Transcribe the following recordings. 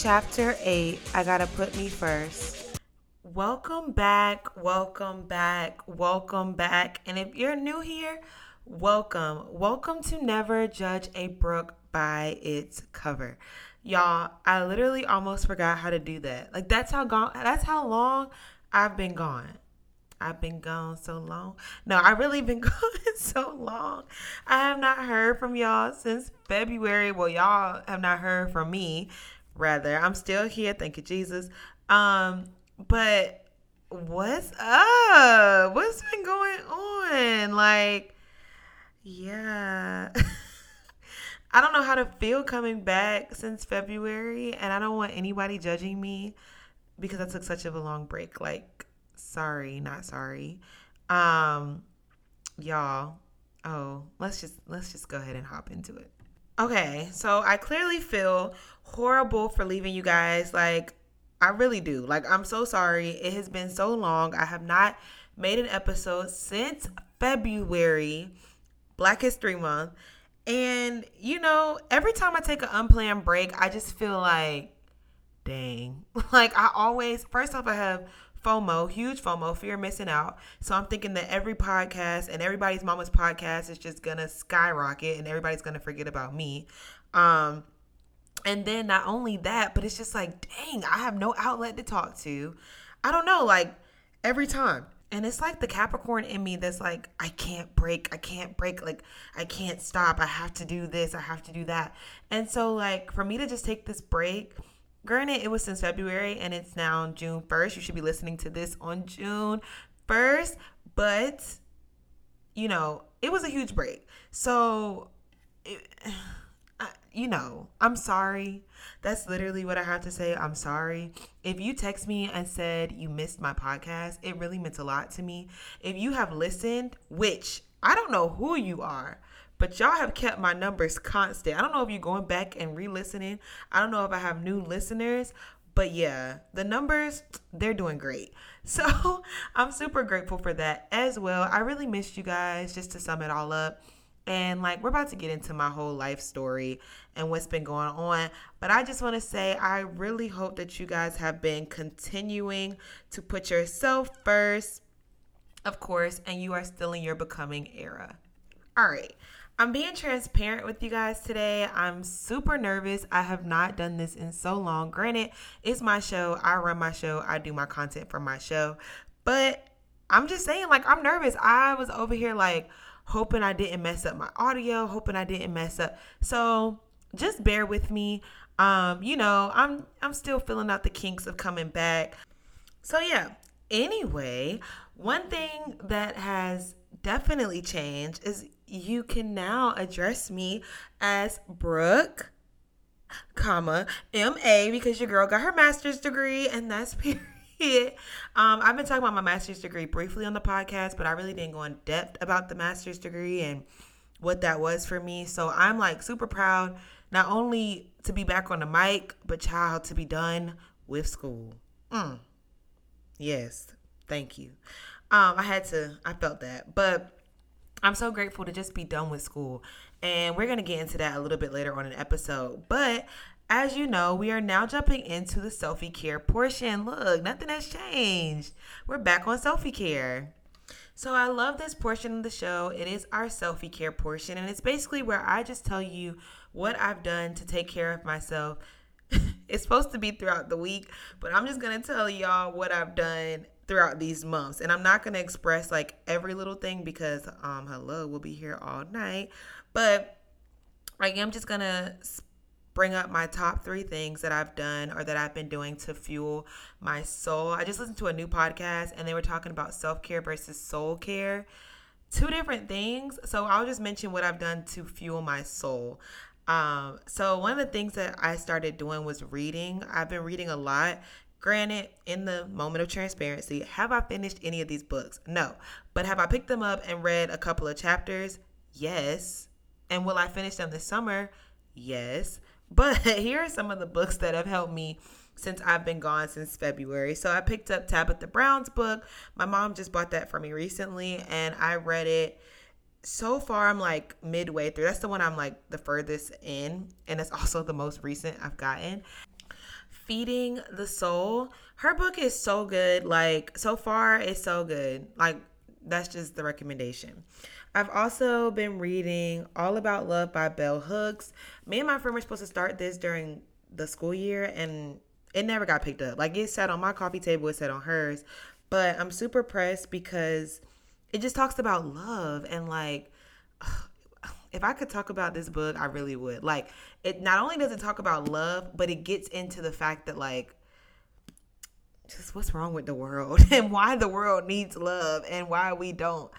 Chapter 8 I Gotta Put Me First. Welcome back, welcome back, welcome back. And if you're new here, welcome. Welcome to Never Judge a Brook by its cover. Y'all, I literally almost forgot how to do that. Like that's how gone that's how long I've been gone. I've been gone so long. No, I really been gone so long. I have not heard from y'all since February. Well, y'all have not heard from me. Rather, I'm still here. Thank you, Jesus. Um, but what's up? What's been going on? Like, yeah. I don't know how to feel coming back since February, and I don't want anybody judging me because I took such of a long break. Like, sorry, not sorry. Um, y'all. Oh, let's just let's just go ahead and hop into it. Okay, so I clearly feel horrible for leaving you guys. Like, I really do. Like, I'm so sorry. It has been so long. I have not made an episode since February, Black History Month. And, you know, every time I take an unplanned break, I just feel like, dang. Like, I always, first off, I have FOMO, huge FOMO, fear of missing out. So I'm thinking that every podcast and everybody's mama's podcast is just gonna skyrocket and everybody's gonna forget about me. Um, and then not only that, but it's just like, dang, I have no outlet to talk to. I don't know, like every time. And it's like the Capricorn in me that's like, I can't break, I can't break, like, I can't stop. I have to do this, I have to do that. And so, like, for me to just take this break Granted, it was since February and it's now June 1st. You should be listening to this on June 1st, but you know, it was a huge break. So, it, you know, I'm sorry. That's literally what I have to say. I'm sorry. If you text me and said you missed my podcast, it really meant a lot to me. If you have listened, which I don't know who you are, but y'all have kept my numbers constant. I don't know if you're going back and re-listening. I don't know if I have new listeners, but yeah, the numbers they're doing great. So I'm super grateful for that as well. I really missed you guys. Just to sum it all up. And like, we're about to get into my whole life story and what's been going on. But I just want to say, I really hope that you guys have been continuing to put yourself first, of course, and you are still in your becoming era. All right. I'm being transparent with you guys today. I'm super nervous. I have not done this in so long. Granted, it's my show. I run my show. I do my content for my show. But I'm just saying, like, I'm nervous. I was over here, like, hoping I didn't mess up my audio, hoping I didn't mess up. So just bear with me. Um, you know, I'm I'm still filling out the kinks of coming back. So yeah. Anyway, one thing that has definitely changed is you can now address me as Brooke, comma, MA, because your girl got her master's degree, and that's period. Um, I've been talking about my master's degree briefly on the podcast, but I really didn't go in depth about the master's degree and what that was for me. So I'm like super proud, not only to be back on the mic, but child to be done with school. Mm. Yes, thank you. Um, I had to, I felt that, but I'm so grateful to just be done with school. And we're going to get into that a little bit later on an episode. But as you know, we are now jumping into the selfie care portion. Look, nothing has changed. We're back on selfie care. So I love this portion of the show. It is our selfie care portion, and it's basically where I just tell you what I've done to take care of myself. it's supposed to be throughout the week, but I'm just going to tell y'all what I've done throughout these months. And I'm not going to express like every little thing because um hello, we'll be here all night. But I am just going to bring up my top 3 things that I've done or that I've been doing to fuel my soul. I just listened to a new podcast and they were talking about self-care versus soul care. Two different things. So I'll just mention what I've done to fuel my soul. Um, so one of the things that I started doing was reading. I've been reading a lot Granted, in the moment of transparency, have I finished any of these books? No. But have I picked them up and read a couple of chapters? Yes. And will I finish them this summer? Yes. But here are some of the books that have helped me since I've been gone since February. So I picked up Tabitha Brown's book. My mom just bought that for me recently and I read it. So far I'm like midway through. That's the one I'm like the furthest in and it's also the most recent I've gotten. Feeding the Soul. Her book is so good. Like, so far, it's so good. Like, that's just the recommendation. I've also been reading All About Love by Bell Hooks. Me and my friend were supposed to start this during the school year, and it never got picked up. Like, it sat on my coffee table, it sat on hers. But I'm super pressed because it just talks about love and like if I could talk about this book, I really would. Like it not only does it talk about love, but it gets into the fact that like just what's wrong with the world and why the world needs love and why we don't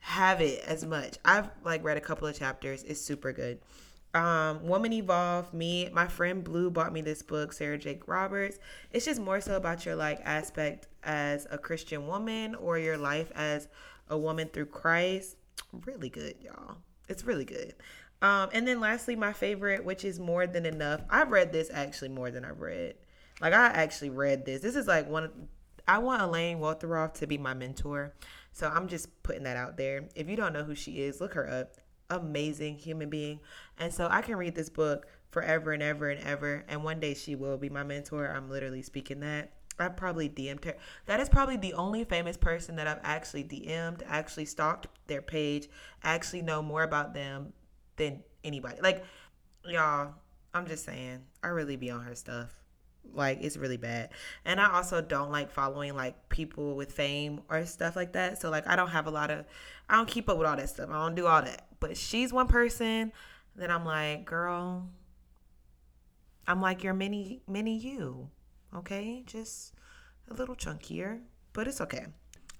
have it as much. I've like read a couple of chapters. It's super good. Um, Woman Evolve, me, my friend Blue bought me this book, Sarah Jakes Roberts. It's just more so about your like aspect as a Christian woman or your life as a woman through Christ. Really good, y'all. It's really good. Um, and then lastly, my favorite, which is More Than Enough. I've read this actually more than I've read. Like I actually read this. This is like one. I want Elaine Welteroth to be my mentor, so I'm just putting that out there. If you don't know who she is, look her up. Amazing human being, and so I can read this book forever and ever and ever. And one day she will be my mentor. I'm literally speaking that. I probably DM'd her. That is probably the only famous person that I've actually DM'd, actually stalked their page, actually know more about them than anybody. Like, y'all, I'm just saying, I really be on her stuff. Like, it's really bad. And I also don't like following like people with fame or stuff like that. So, like, I don't have a lot of, I don't keep up with all that stuff. I don't do all that. But she's one person that I'm like, girl, I'm like your mini, mini you Okay, just a little chunkier, but it's okay.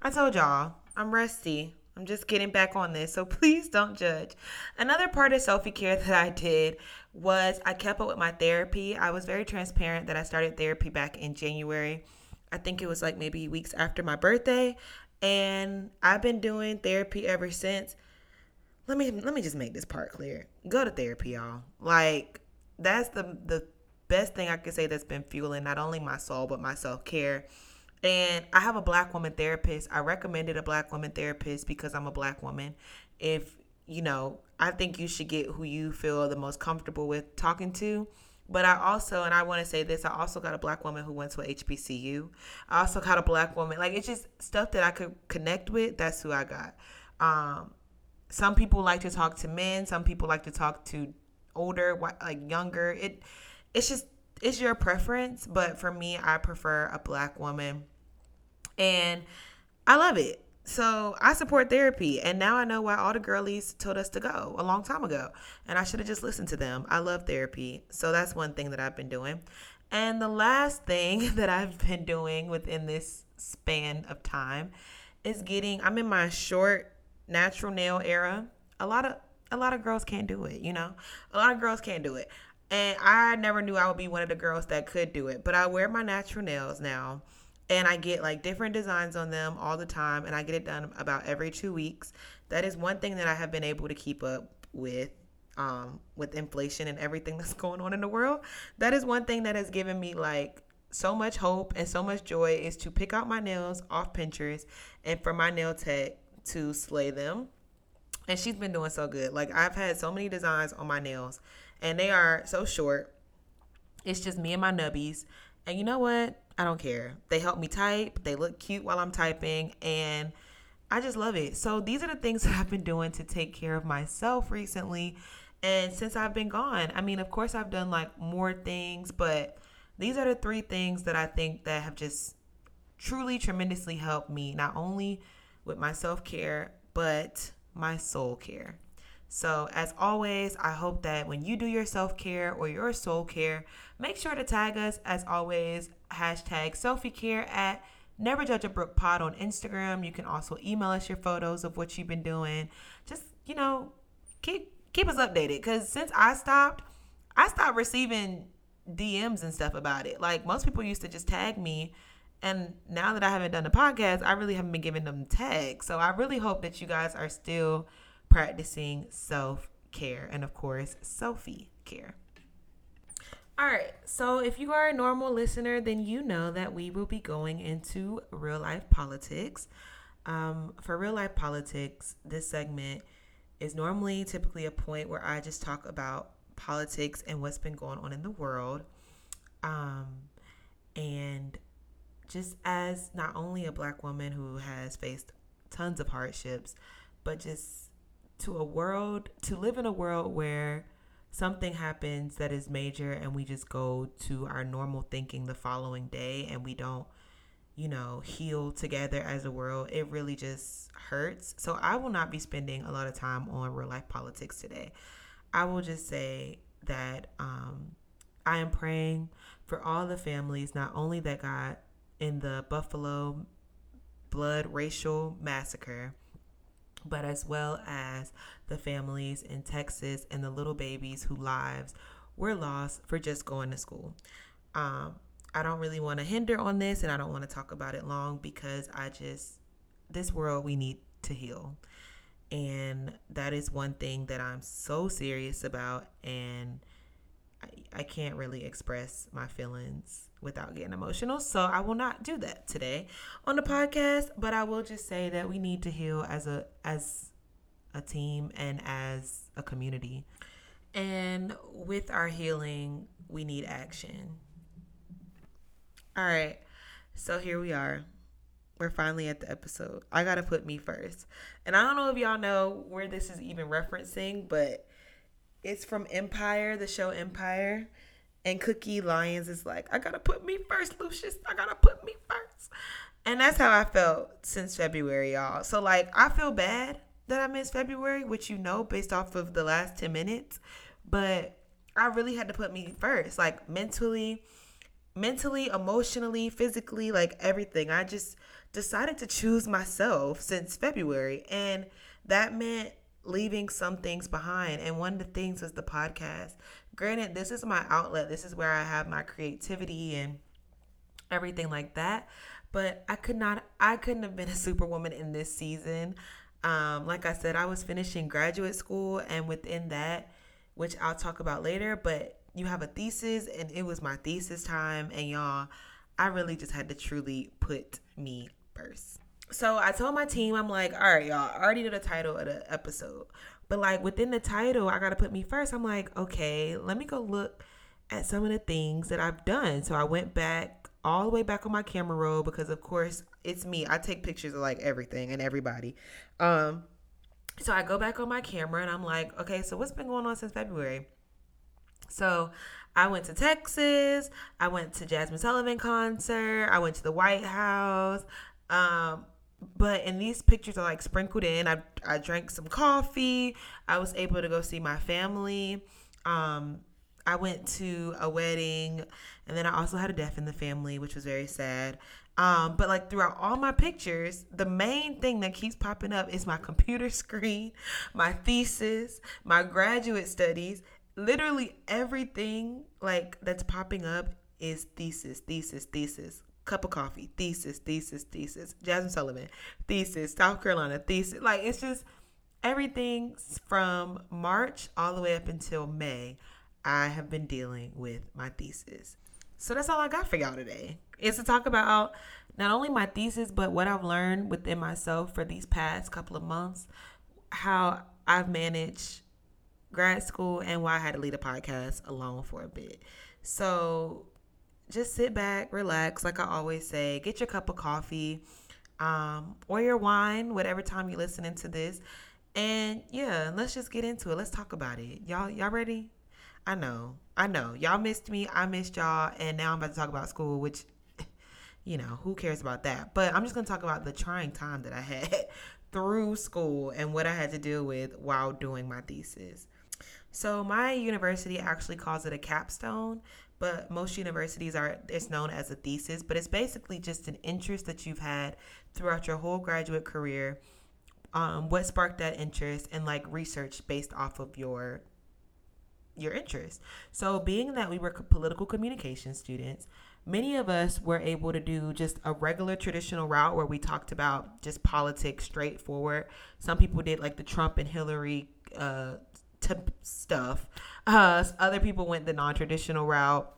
I told y'all, I'm rusty. I'm just getting back on this, so please don't judge. Another part of selfie care that I did was I kept up with my therapy. I was very transparent that I started therapy back in January. I think it was like maybe weeks after my birthday, and I've been doing therapy ever since. Let me let me just make this part clear. Go to therapy, y'all. Like that's the the best thing I could say that's been fueling not only my soul but my self care. And I have a black woman therapist. I recommended a black woman therapist because I'm a black woman. If you know, I think you should get who you feel the most comfortable with talking to. But I also, and I want to say this, I also got a black woman who went to a HBCU. I also got a black woman. Like it's just stuff that I could connect with. That's who I got. Um, some people like to talk to men. Some people like to talk to older, like younger. It it's just it's your preference, but for me, I prefer a black woman, and I love it. So I support therapy, and now I know why all the girlies told us to go a long time ago, and I should have just listened to them. I love therapy, so that's one thing that I've been doing. And the last thing that I've been doing within this span of time is getting. I'm in my short natural nail era. A lot of a lot of girls can't do it, you know. A lot of girls can't do it. And I never knew I would be one of the girls that could do it. But I wear my natural nails now and I get like different designs on them all the time and I get it done about every 2 weeks. That is one thing that I have been able to keep up with um with inflation and everything that's going on in the world. That is one thing that has given me like so much hope and so much joy is to pick out my nails off Pinterest and for my nail tech to slay them. And she's been doing so good. Like I've had so many designs on my nails and they are so short. It's just me and my nubbies. And you know what? I don't care. They help me type. They look cute while I'm typing and I just love it. So these are the things that I've been doing to take care of myself recently. And since I've been gone, I mean, of course I've done like more things, but these are the three things that I think that have just truly tremendously helped me not only with my self-care, but my soul care. So, as always, I hope that when you do your self care or your soul care, make sure to tag us as always, hashtag selfie care at Never Judge a Brook Pod on Instagram. You can also email us your photos of what you've been doing. Just, you know, keep keep us updated. Cause since I stopped, I stopped receiving DMs and stuff about it. Like most people used to just tag me. And now that I haven't done the podcast, I really haven't been giving them tags. So I really hope that you guys are still practicing self care and, of course, selfie care. All right, so if you are a normal listener, then you know that we will be going into real life politics. Um, for real life politics, this segment is normally typically a point where I just talk about politics and what's been going on in the world. Um, And just as not only a black woman who has faced tons of hardships, but just to a world, to live in a world where something happens that is major and we just go to our normal thinking the following day and we don't you know, heal together as a world, it really just hurts. So I will not be spending a lot of time on real life politics today. I will just say that um, I am praying for all the families, not only that got in the Buffalo blood racial massacre, but as well as the families in Texas and the little babies whose lives were lost for just going to school. Um, I don't really want to hinder on this and I don't want to talk about it long because I just, this world, we need to heal. And that is one thing that I'm so serious about. And I, can't really express my feelings without getting emotional. So I will not do that today on the podcast, but I will just say that we need to heal as a, as a team and as a community. And with our healing, we need action all right. So here we are. We're finally at the episode. I got to put me first. And I don't know if y'all know where this is even referencing, but it's from Empire, the show Empire. And Cookie Lyons is like, I got to put me first, Lucius. I got to put me first. And that's how I felt since February, y'all. So, like, I feel bad that I missed February, which you know based off of the last 10 minutes. But I really had to put me first, like, mentally mentally, emotionally, physically, like everything. I just decided to choose myself since February. And that meant leaving some things behind. And one of the things was the podcast. Granted, this is my outlet, this is where I have my creativity and everything like that. But I could not, I couldn't have been a superwoman in this season. Um, like I said, I was finishing graduate school, and within that, which I'll talk about later, but you have a thesis and it was my thesis time and y'all I really just had to truly put me first. So I told my team, I'm like, all right, y'all, I already did the title of the episode. But like within the title, I gotta put me first. I'm like, okay, let me go look at some of the things that I've done. So I went back all the way back on my camera roll because of course it's me. I take pictures of like everything and everybody. Um so I go back on my camera and I'm like, okay, so what's been going on since February? So I went to Texas. I went to Jazmine Sullivan concert. I went to the White House. Um, but in these pictures are like sprinkled in. I I drank some coffee. I was able to go see my family. Um, I went to a wedding, and then I also had a death in the family, which was very sad. Um, but like throughout all my pictures, the main thing that keeps popping up is my computer screen, my thesis, my graduate studies, literally everything like that's popping up is thesis, thesis, thesis. Cup of coffee, thesis, thesis, thesis. Jazmine Sullivan, thesis. South Carolina, thesis. Like it's just everything from March all the way up until May. I have been dealing with my thesis. So that's all I got for y'all today. Is to talk about not only my thesis, but what I've learned within myself for these past couple of months, how I've managed grad school and why I had to lead a podcast alone for a bit. So just sit back, relax, like I always say, get your cup of coffee um, or your wine, whatever time you're listening to this. And yeah, let's just get into it. Let's talk about it. Y'all, y'all ready? I know, I know. Y'all missed me. I missed y'all. And now I'm about to talk about school, which, you know, who cares about that? But I'm just to talk about the trying time that I had through school and what I had to deal with while doing my thesis. So my university actually calls it a capstone, but most universities are it's known as a thesis, but it's basically just an interest that you've had throughout your whole graduate career. Um, what sparked that interest and like research based off of your your interest. So being that we were political communication students, many of us were able to do just a regular traditional route where we talked about just politics straightforward. Some people did like the Trump and Hillary uh, to stuff. Uh, other people went the non traditional route.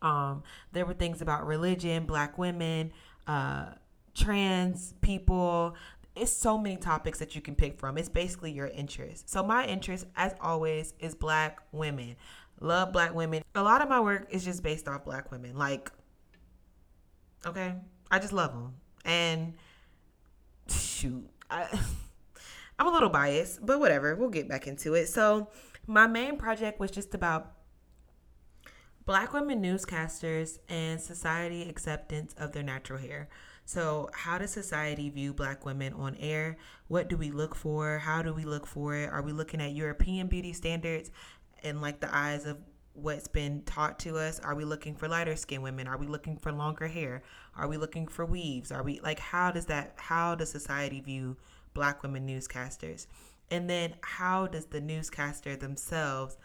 Um, there were things about religion, black women, uh, trans people. It's so many topics that you can pick from. It's basically your interest. So, my interest, as always, is black women. Love black women. A lot of my work is just based off black women. Like, Okay, I just love them, and shoot, I I'm a little biased, but whatever. We'll get back into it. So my main project was just about Black women newscasters and society acceptance of their natural hair. So, how does society view black women on air? What do we look for? How do we look for it? Are we looking at European beauty standards in like the eyes of what's been taught to us? Are we looking for lighter skinned women? Are we looking for longer hair? Are we looking for weaves? Are we like how does that how does society view black women newscasters? And then how does the newscaster themselves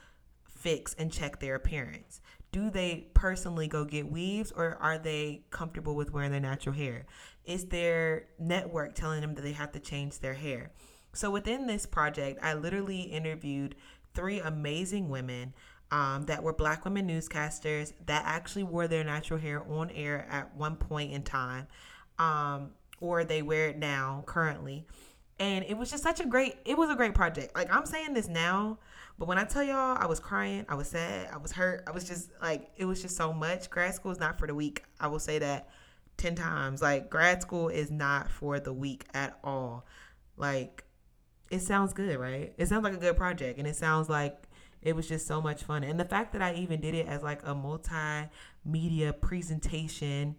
fix and check their appearance? do they personally go get weaves or are they comfortable with wearing their natural hair? Is their network telling them that they have to change their hair? So within this project, I literally interviewed three amazing women um, that were black women newscasters that actually wore their natural hair on air at one point in time, um, or they wear it now currently. And it was just such a great, it was a great project. Like I'm saying this now, but when I tell y'all I was crying, I was sad, I was hurt, I was just like, it was just so much. Grad school is not for the weak. I will say that 10 times. Like, grad school is not for the weak at all. Like, it sounds good, right? It sounds like a good project. And it sounds like it was just so much fun. And the fact that I even did it as like a multimedia presentation,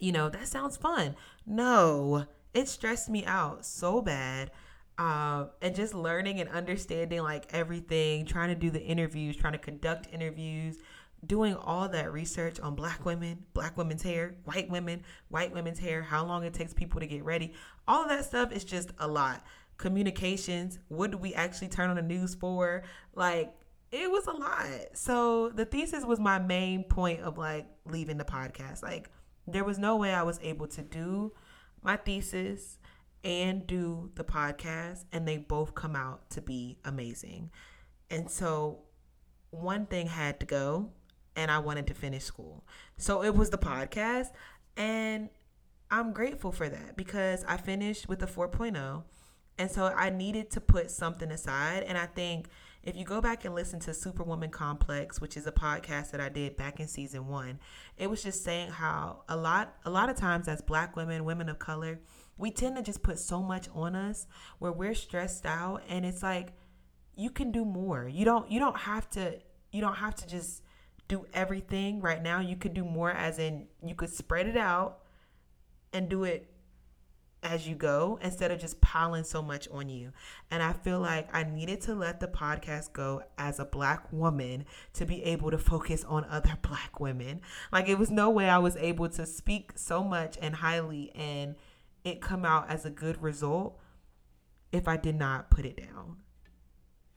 you know, that sounds fun. No, it stressed me out so bad um, and just learning and understanding like everything, trying to do the interviews, trying to conduct interviews, doing all that research on black women, black women's hair, white women, white women's hair, how long it takes people to get ready. All of that stuff is just a lot. Communications, what do we actually turn on the news for? Like, it was a lot. So, the thesis was my main point of like leaving the podcast. Like, there was no way I was able to do my thesis and do the podcast, and they both come out to be amazing. And so one thing had to go, and I wanted to finish school. So it was the podcast, and I'm grateful for that because I finished with a 4.0. And so I needed to put something aside. And I think if you go back and listen to Superwoman Complex, which is a podcast that I did back in season one, it was just saying how a lot a lot of times as black women, women of color, we tend to just put so much on us where we're stressed out and it's like you can do more. You don't you don't have to you don't have to just do everything right now. You could do more as in you could spread it out and do it as you go instead of just piling so much on you. And I feel like I needed to let the podcast go as a black woman to be able to focus on other black women. Like it was no way I was able to speak so much and highly and it come out as a good result if I did not put it down.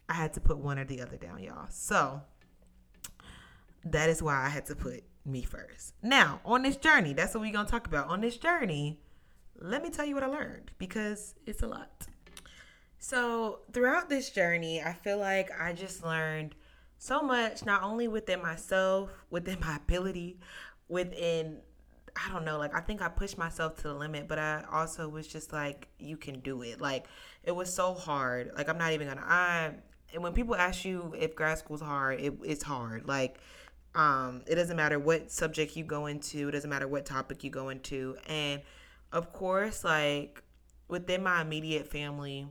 I had to put one or the other down, y'all. So that is why I had to put me first. Now, on this journey, that's what we're going to talk about. On this journey, let me tell you what I learned because it's a lot. So, throughout this journey, I feel like I just learned so much, not only within myself, within my ability, within I don't know, like I think I pushed myself to the limit, but I also was just like, you can do it. Like it was so hard. Like I'm not even gonna I and when people ask you if grad school's hard, it, it's hard. Like um, it doesn't matter what subject you go into, it doesn't matter what topic you go into. And of course, like within my immediate family,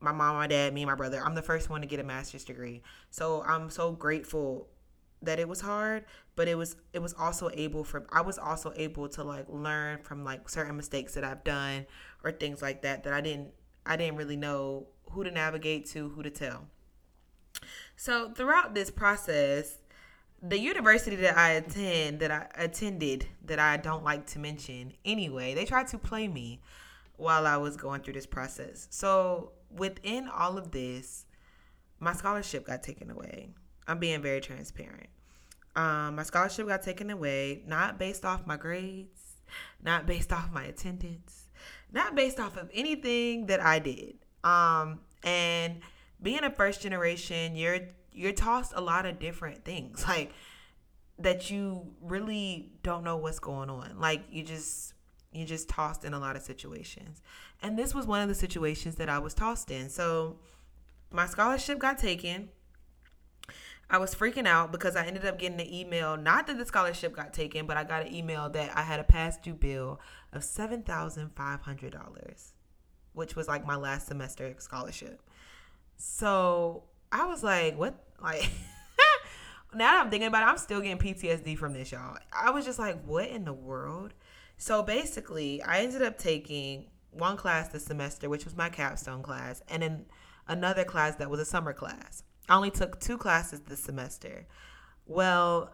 my mom, my dad, me, and my brother, I'm the first one to get a master's degree. So I'm so grateful that it was hard but it was it was also able for i was also able to like learn from like certain mistakes that i've done or things like that that i didn't i didn't really know who to navigate to who to tell so throughout this process the university that i attend that i attended that i don't like to mention anyway they tried to play me while i was going through this process so within all of this my scholarship got taken away I'm being very transparent. Um, my scholarship got taken away, not based off my grades, not based off my attendance, not based off of anything that I did. Um, and being a first generation, you're you're tossed a lot of different things, like that you really don't know what's going on. Like you just you're just tossed in a lot of situations. And this was one of the situations that I was tossed in. So my scholarship got taken I was freaking out because I ended up getting an email. Not that the scholarship got taken, but I got an email that I had a past due bill of seven thousand five hundred dollars, which was like my last semester scholarship. So I was like, "What?" Like now that I'm thinking about it, I'm still getting PTSD from this, y'all. I was just like, "What in the world?" So basically, I ended up taking one class this semester, which was my capstone class, and then another class that was a summer class. I only took two classes this semester. Well,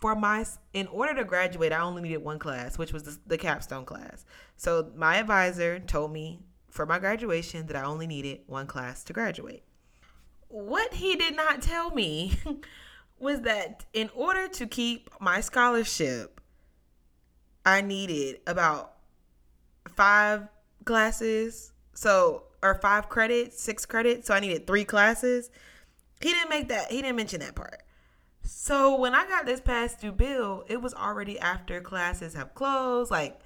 for my in order to graduate, I only needed one class, which was the, the capstone class. So my advisor told me for my graduation that I only needed one class to graduate. What he did not tell me was that in order to keep my scholarship, I needed about five classes. So, or five credits, six credits. So I needed three classes. He didn't make that. He didn't mention that part. So when I got this past due bill, it was already after classes have closed. Like,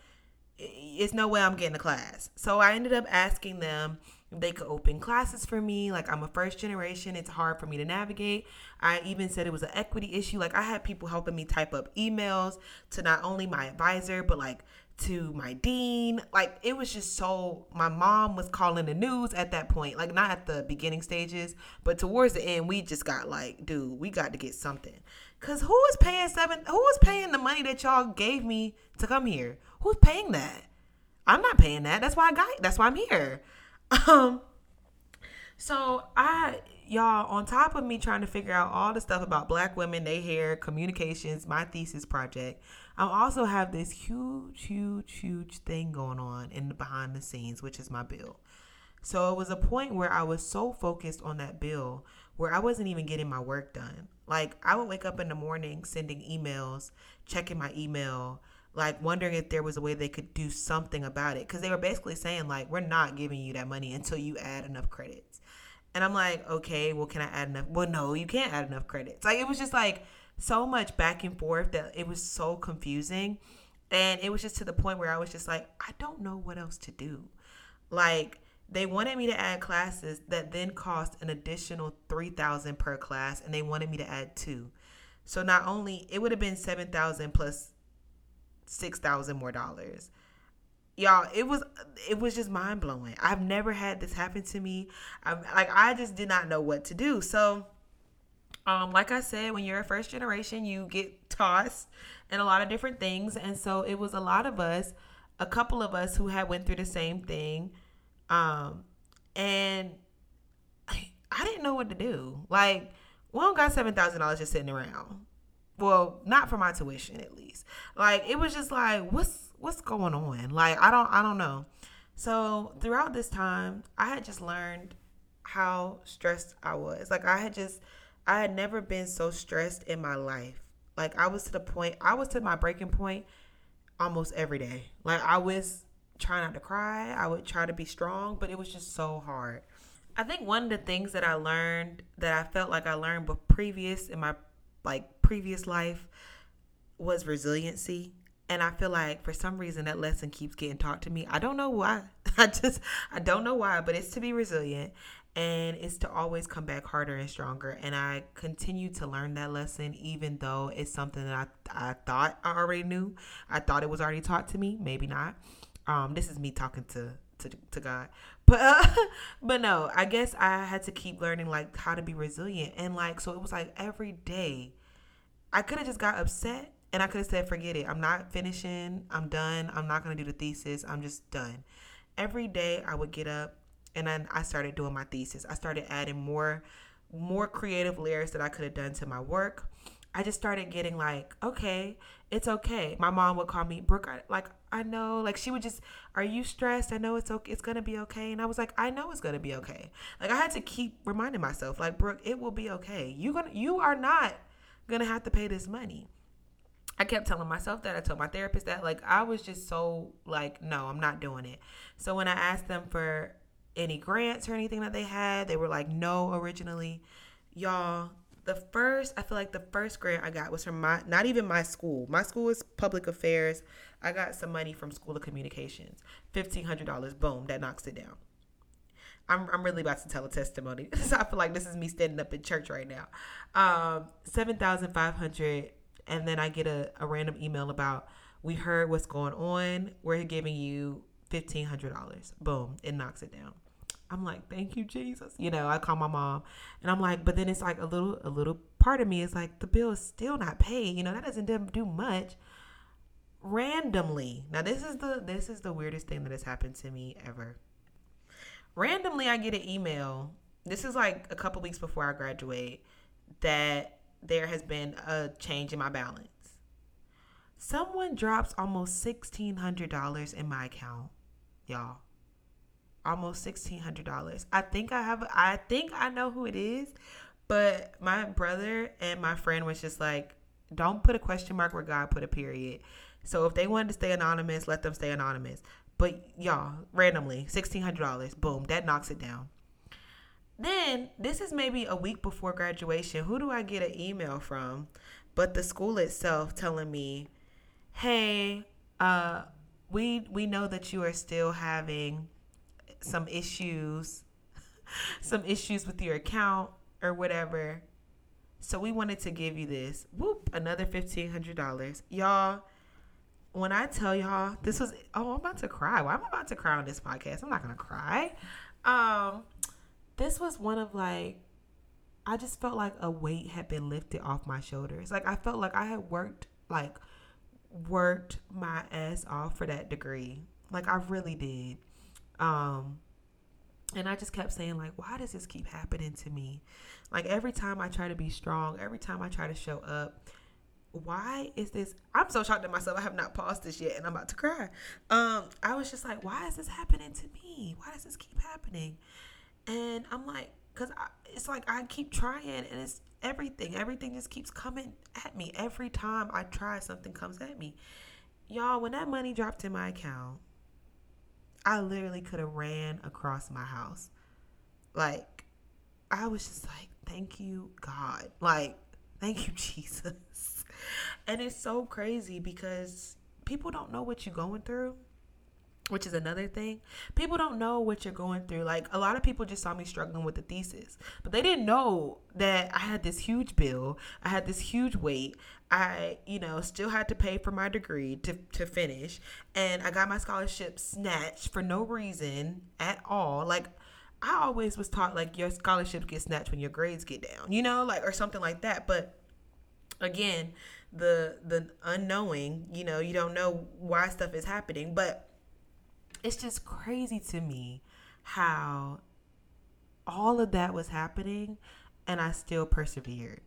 it's no way I'm getting a class. So I ended up asking them they could open classes for me. Like, I'm a first generation. It's hard for me to navigate. I even said it was an equity issue. Like, I had people helping me type up emails to not only my advisor, but like to my dean. Like it was just so my mom was calling the news at that point. Like not at the beginning stages, but towards the end we just got like, dude, we got to get something. Cause who is paying seven who is paying the money that y'all gave me to come here? Who's paying that? I'm not paying that. That's why I got that's why I'm here. Um so I y'all on top of me trying to figure out all the stuff about black women, they hair, communications, my thesis project. I also have this huge, huge, huge thing going on in the behind the scenes, which is my bill. So it was a point where I was so focused on that bill where I wasn't even getting my work done. Like I would wake up in the morning sending emails, checking my email, like wondering if there was a way they could do something about it. Cause they were basically saying, like, we're not giving you that money until you add enough credits. And I'm like, okay, well, can I add enough? Well, no, you can't add enough credits. Like it was just like so much back and forth that it was so confusing. And it was just to the point where I was just like, I don't know what else to do. Like they wanted me to add classes that then cost an additional 3000 per class and they wanted me to add two. So not only it would have been 7000 plus 6000 more dollars. Y'all it was it was just mind-blowing. I've never had this happen to me. I'm like i just did not know what to do. So um, like I said, when you're a first generation, you get tossed in a lot of different things, and so it was a lot of us, a couple of us who had went through the same thing, um, and I, I didn't know what to do. Like, we don't got seven thousand dollars just sitting around. Well, not for my tuition at least. Like, it was just like, what's what's going on? Like, I don't I don't know. So throughout this time, I had just learned how stressed I was. Like, I had just I had never been so stressed in my life. Like I was to the point, I was to my breaking point almost every day. Like I was trying not to cry. I would try to be strong, but it was just so hard. I think one of the things that I learned that I felt like I learned but previous in my like previous life was resiliency. And I feel like for some reason that lesson keeps getting taught to me. I don't know why. I just I don't know why, but it's to be resilient and it's to always come back harder and stronger and i continue to learn that lesson even though it's something that i, I thought i already knew i thought it was already taught to me maybe not um this is me talking to to, to god but uh, but no i guess i had to keep learning like how to be resilient and like so it was like every day i could have just got upset and i could have said forget it i'm not finishing i'm done i'm not going to do the thesis i'm just done every day i would get up and then I started doing my thesis. I started adding more more creative layers that I could have done to my work. I just started getting like, okay, it's okay. My mom would call me Brooke. Like I know, like she would just, are you stressed? I know it's okay. It's gonna be okay. And I was like, I know it's gonna be okay. Like I had to keep reminding myself, like Brooke, it will be okay. You gonna, you are not gonna have to pay this money. I kept telling myself that. I told my therapist that. Like I was just so like, no, I'm not doing it. So when I asked them for any grants or anything that they had. They were like, no, originally. Y'all, the first, I feel like the first grant I got was from my, not even my school. My school is public affairs. I got some money from School of Communications. $1,500, boom, that knocks it down. I'm, I'm really about to tell a testimony. so I feel like this is me standing up in church right now. Um, 7,500. And then I get a, a random email about, we heard what's going on. We're giving you $1,500. Boom. It knocks it down. I'm like, thank you, Jesus. You know, I call my mom and I'm like, but then it's like a little, a little part of me is like, the bill is still not paid. You know, that doesn't do much. Randomly. Now this is the, this is the weirdest thing that has happened to me ever. Randomly, I get an email. This is like a couple weeks before I graduate that there has been a change in my balance. Someone drops almost $1,600 in my account, y'all almost sixteen hundred dollars. I think I have. I think I know who it is, but my brother and my friend was just like, "Don't put a question mark where God put a period." So if they wanted to stay anonymous, let them stay anonymous. But y'all, randomly, sixteen hundred dollars, boom, that knocks it down. Then this is maybe a week before graduation. Who do I get an email from? But the school itself telling me, "Hey, uh, we we know that you are still having some issues, some issues with your account or whatever. So we wanted to give you this. Whoop, another $1,500. Y'all, when I tell y'all, this was, oh, I'm about to cry. Why am I about to cry on this podcast? I'm not to cry. Um, this was one of like, I just felt like a weight had been lifted off my shoulders. Like I felt like I had worked, like, worked my ass off for that degree. Like I really did. Um, and I just kept saying, like, why does this keep happening to me? Like, every time I try to be strong, every time I try to show up, why is this? I'm so shocked at myself. I have not paused this yet and I'm about to cry. Um, I was just like, why is this happening to me? Why does this keep happening? And I'm like, because it's like I keep trying and it's everything. Everything just keeps coming at me. Every time I try, something comes at me. Y'all, when that money dropped in my account, I literally could have ran across my house. Like, I was just like, thank you, God. Like, thank you, Jesus. And it's so crazy because people don't know what you're going through which is another thing. People don't know what you're going through. Like a lot of people just saw me struggling with the thesis, but they didn't know that I had this huge bill. I had this huge weight. I, you know, still had to pay for my degree to to finish, and I got my scholarship snatched for no reason at all. Like I always was taught like your scholarship gets snatched when your grades get down, you know, like or something like that. But again, the the unknowing, you know, you don't know why stuff is happening, but it's just crazy to me how all of that was happening and I still persevered.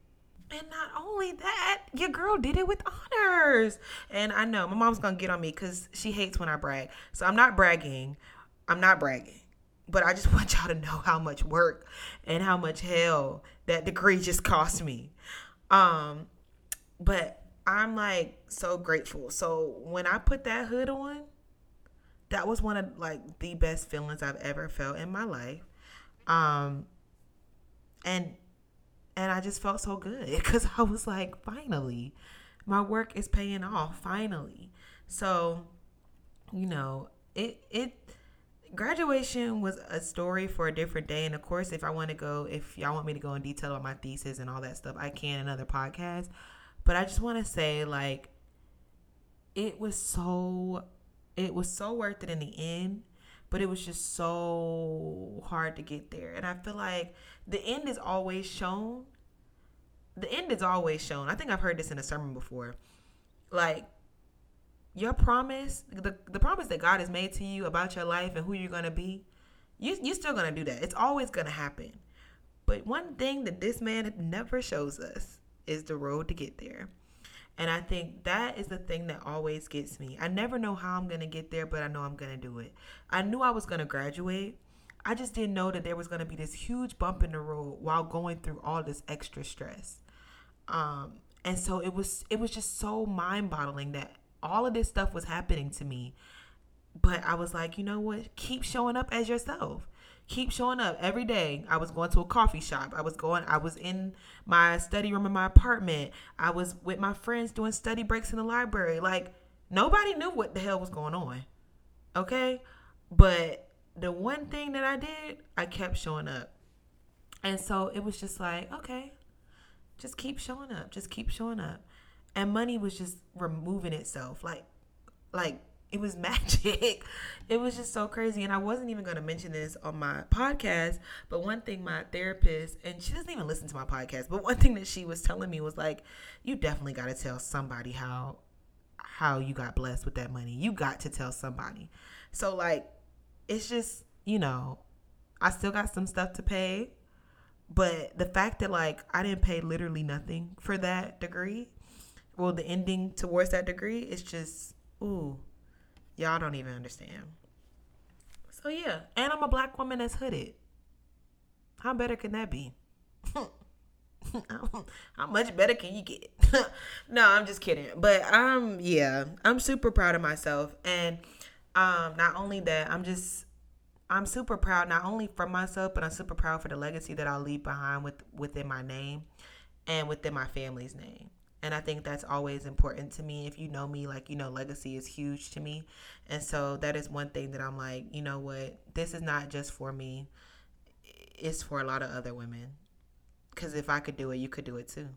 And not only that, your girl did it with honors. And I know my mom's gonna get on me because she hates when I brag. So I'm not bragging. I'm not bragging. But I just want y'all to know how much work and how much hell that degree just cost me. Um, but I'm like so grateful. So when I put that hood on, that was one of like the best feelings I've ever felt in my life. Um and and I just felt so good because I was like, finally, my work is paying off, finally. So, you know, it it graduation was a story for a different day. And of course, if I want to go, if y'all want me to go in detail on my thesis and all that stuff, I can another podcast. But I just want to say, like, it was so it was so worth it in the end, but it was just so hard to get there. And I feel like the end is always shown. The end is always shown. I think I've heard this in a sermon before. Like your promise, the, the promise that God has made to you about your life and who you're gonna be, you you're still gonna do that. It's always gonna happen. But one thing that this man never shows us is the road to get there. And I think that is the thing that always gets me. I never know how I'm going to get there, but I know I'm going to do it. I knew I was going to graduate. I just didn't know that there was going to be this huge bump in the road while going through all this extra stress. Um, and so it was it was just so mind-boggling that all of this stuff was happening to me. But I was like, you know what? Keep showing up as yourself keep showing up every day. I was going to a coffee shop. I was going, I was in my study room in my apartment. I was with my friends doing study breaks in the library. Like, nobody knew what the hell was going on. Okay. But the one thing that I did, I kept showing up. And so it was just like, okay, just keep showing up, just keep showing up. And money was just removing itself. Like like it was magic. It was just so crazy. And I wasn't even going to mention this on my podcast. But one thing my therapist, and she doesn't even listen to my podcast, but one thing that she was telling me was like, you definitely got to tell somebody how how you got blessed with that money. You got to tell somebody. So like it's just, you know, I still got some stuff to pay. But the fact that like I didn't pay literally nothing for that degree, well, the ending towards that degree is just ooh, y'all don't even understand. So yeah, and I'm a black woman that's hooded. How better can that be? How much better can you get? no, I'm just kidding. But I'm yeah, I'm super proud of myself and um not only that, I'm just I'm super proud not only for myself, but I'm super proud for the legacy that I'll leave behind with within my name and within my family's name. And I think that's always important to me. If you know me, like, you know, legacy is huge to me. And so that is one thing that I'm like, you know what? This is not just for me, it's for a lot of other women. Because if I could do it, you could do it too.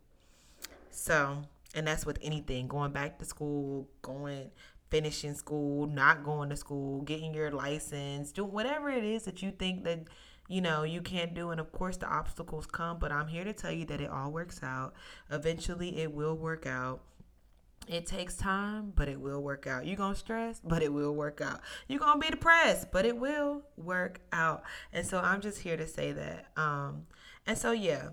So, and that's with anything going back to school, going, finishing school, not going to school, getting your license, doing whatever it is that you think that you know, you can't do. And of course, the obstacles come, but I'm here to tell you that it all works out. Eventually, it will work out. It takes time, but it will work out. You're going to stress, but it will work out. You're going to be depressed, but it will work out. And so I'm just here to say that. Um, and so, yeah,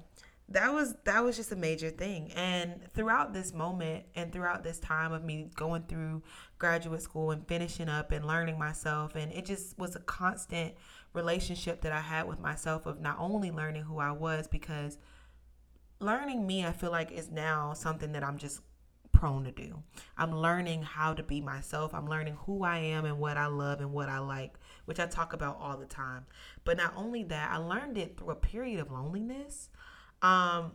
that was that was just a major thing and throughout this moment and throughout this time of me going through graduate school and finishing up and learning myself and it just was a constant relationship that I had with myself of not only learning who I was because learning me I feel like is now something that I'm just prone to do. I'm learning how to be myself. I'm learning who I am and what I love and what I like, which I talk about all the time. But not only that, I learned it through a period of loneliness. Um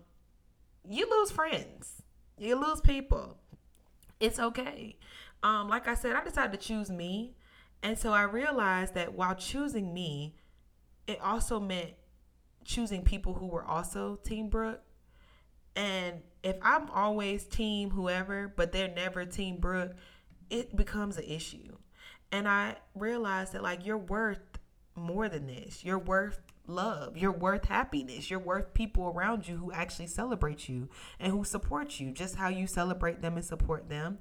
you lose friends. You lose people. It's okay. Um like I said, I decided to choose me and so I realized that while choosing me, it also meant choosing people who were also Team Brook. And if I'm always Team whoever, but they're never Team Brook, it becomes an issue. And I realized that, like, you're worth more than this. You're worth love. You're worth happiness. You're worth people around you who actually celebrate you and who support you, just how you celebrate them and support them.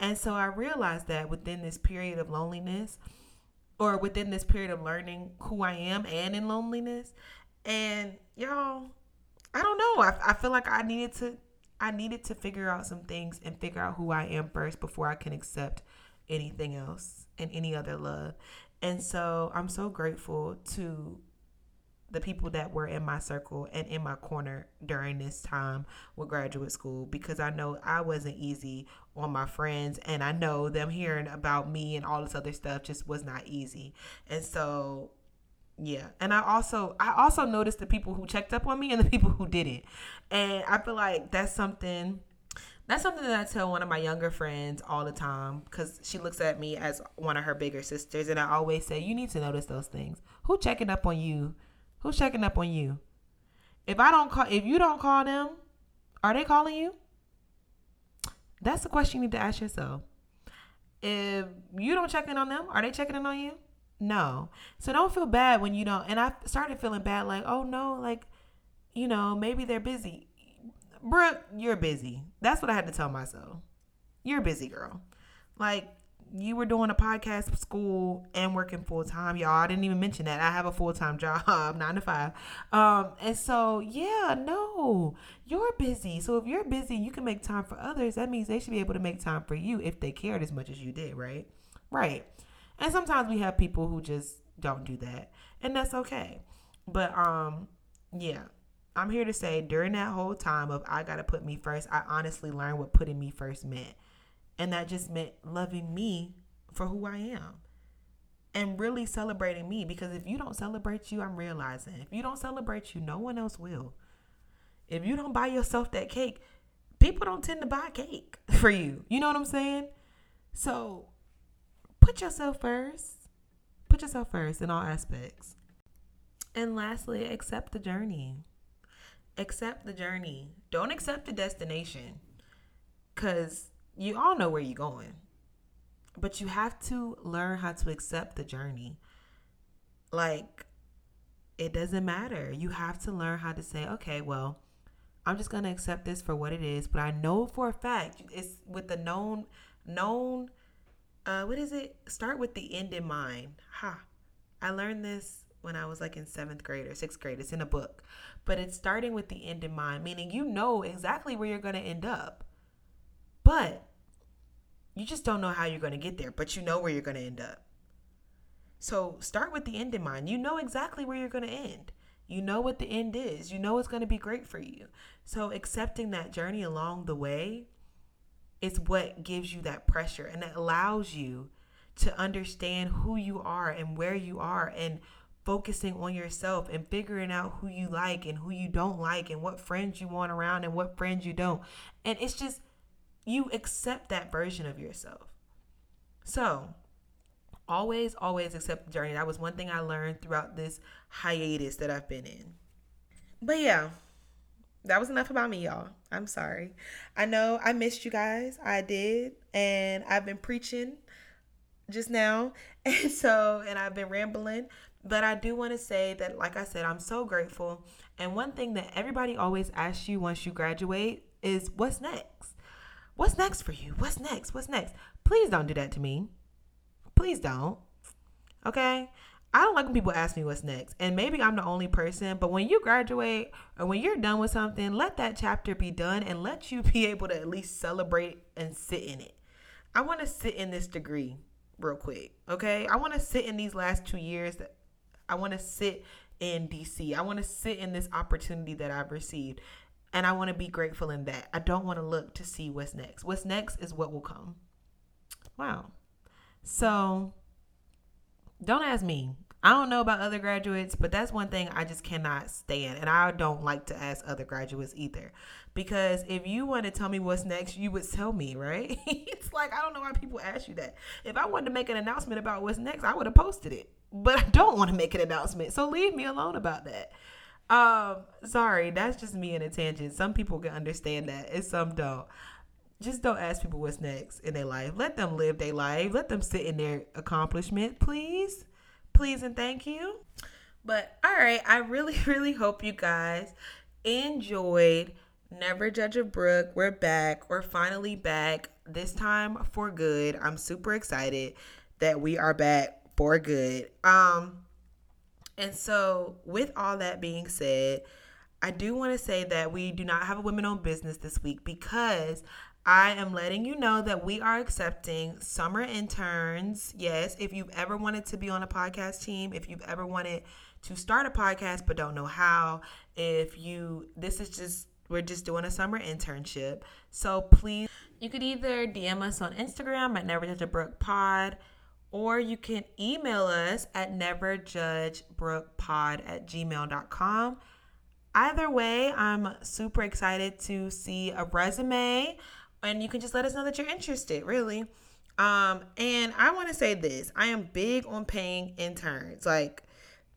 And so I realized that within this period of loneliness, or within this period of learning who I am and in loneliness, and y'all, I don't know. I, I feel like I needed to I needed to figure out some things and figure out who I am first before I can accept anything else and any other love. And so I'm so grateful to the people that were in my circle and in my corner during this time with graduate school because I know I wasn't easy on my friends and I know them hearing about me and all this other stuff just was not easy. And so yeah. And I also I also noticed the people who checked up on me and the people who didn't. And I feel like that's something that's something that I tell one of my younger friends all the time because she looks at me as one of her bigger sisters, and I always say, "You need to notice those things. Who checking up on you Who's checking up on you? If I don't call, if you don't call them, are they calling you? That's the question you need to ask yourself. If you don't check in on them, are they checking in on you? No. So don't feel bad when you don't. And I started feeling bad, like, oh no, like, you know, maybe they're busy. Brook, you're busy. That's what I had to tell myself. You're busy girl. Like, you were doing a podcast school and working full time, y'all. I didn't even mention that. I have a full time job, nine to five. Um, and so yeah, no, you're busy. So if you're busy, you can make time for others. That means they should be able to make time for you if they cared as much as you did, right? Right. And sometimes we have people who just don't do that, and that's okay. But um, yeah. I'm here to say during that whole time of I gotta put me first, I honestly learned what putting me first meant. And that just meant loving me for who I am and really celebrating me because if you don't celebrate you, I'm realizing if you don't celebrate you, no one else will. If you don't buy yourself that cake, people don't tend to buy cake for you. You know what I'm saying? So put yourself first. Put yourself first in all aspects. And lastly, accept the journey. Accept the journey. Don't accept the destination. Cause you all know where you're going. But you have to learn how to accept the journey. Like, it doesn't matter. You have to learn how to say, okay, well, I'm just gonna accept this for what it is. But I know for a fact it's with the known known uh what is it? Start with the end in mind. Ha. I learned this when I was like in seventh grade or sixth grade. It's in a book. But it's starting with the end in mind, meaning you know exactly where you're gonna end up. But you just don't know how you're gonna get there, but you know where you're gonna end up. So start with the end in mind. You know exactly where you're gonna end. You know what the end is. You know it's going to be great for you. So accepting that journey along the way is what gives you that pressure and it allows you to understand who you are and where you are and focusing on yourself and figuring out who you like and who you don't like and what friends you want around and what friends you don't. And it's just you accept that version of yourself. So, always, always accept the journey. That was one thing I learned throughout this hiatus that I've been in. But yeah, that was enough about me, y'all. I'm sorry. I know I missed you guys. I did. And I've been preaching just now. And so, and I've been rambling. But I do want to say that, like I said, I'm so grateful. And one thing that everybody always asks you once you graduate is what's next? What's next for you? What's next? What's next? Please don't do that to me. Please don't. Okay? I don't like when people ask me what's next. And maybe I'm the only person, but when you graduate or when you're done with something, let that chapter be done and let you be able to at least celebrate and sit in it. I want to sit in this degree real quick. Okay? I want to sit in these last 2 years I want to sit in DC. I want to sit in this opportunity that I've received. And I want to be grateful in that. I don't want to look to see what's next. What's next is what will come. Wow. So don't ask me. I don't know about other graduates, but that's one thing I just cannot stand. And I don't like to ask other graduates either. Because if you want to tell me what's next, you would tell me, right? it's like, I don't know why people ask you that. If I wanted to make an announcement about what's next, I would have posted it. But I don't want to make an announcement. So leave me alone about that. Um, sorry, that's just me in a tangent. Some people can understand that, and some don't just don't ask people what's next in their life. Let them live their life. Let them sit in their accomplishment, please. Please and thank you. But all right, I really, really hope you guys enjoyed Never Judge a Book. We're back. We're finally back. This time for good. I'm super excited that we are back for good. Um, and so with all that being said, I do want to say that we do not have a women owned business this week because I am letting you know that we are accepting summer interns. Yes, if you've ever wanted to be on a podcast team, if you've ever wanted to start a podcast but don't know how, if you, this is just, we're just doing a summer internship. So please, you could either DM us on Instagram at Never Judge a Brook Pod, or you can email us at neverjudgebrookpod at gmail.com. Either way, I'm super excited to see a resume and you can just let us know that you're interested, really. Um, and I want to say this I am big on paying interns, like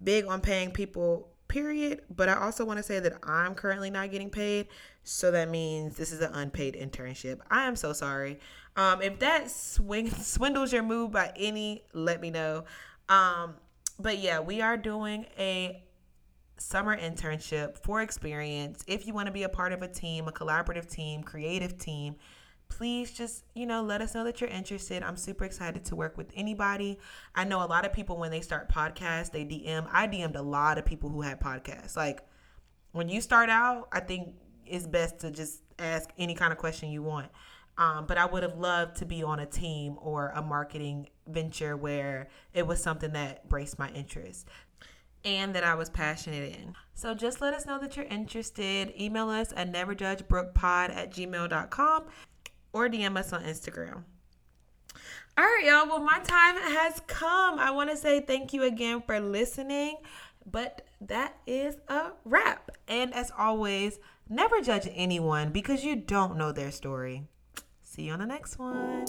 big on paying people, period. But I also want to say that I'm currently not getting paid. So that means this is an unpaid internship. I am so sorry. Um, if that swing swindles your move by any, let me know. Um, but yeah, we are doing a summer internship for experience. If you want to be a part of a team, a collaborative team, creative team, please just, you know, let us know that you're interested. I'm super excited to work with anybody. I know a lot of people when they start podcasts, they DM. I DM'd a lot of people who had podcasts. Like when you start out, I think it's best to just ask any kind of question you want. Um, but I would have loved to be on a team or a marketing venture where it was something that braced my interest and that I was passionate in. So just let us know that you're interested. Email us at neverjudgebrookpod at gmail.com or DM us on Instagram. All right, y'all. Well, my time has come. I want to say thank you again for listening. But that is a wrap. And as always, never judge anyone because you don't know their story. See you on the next one.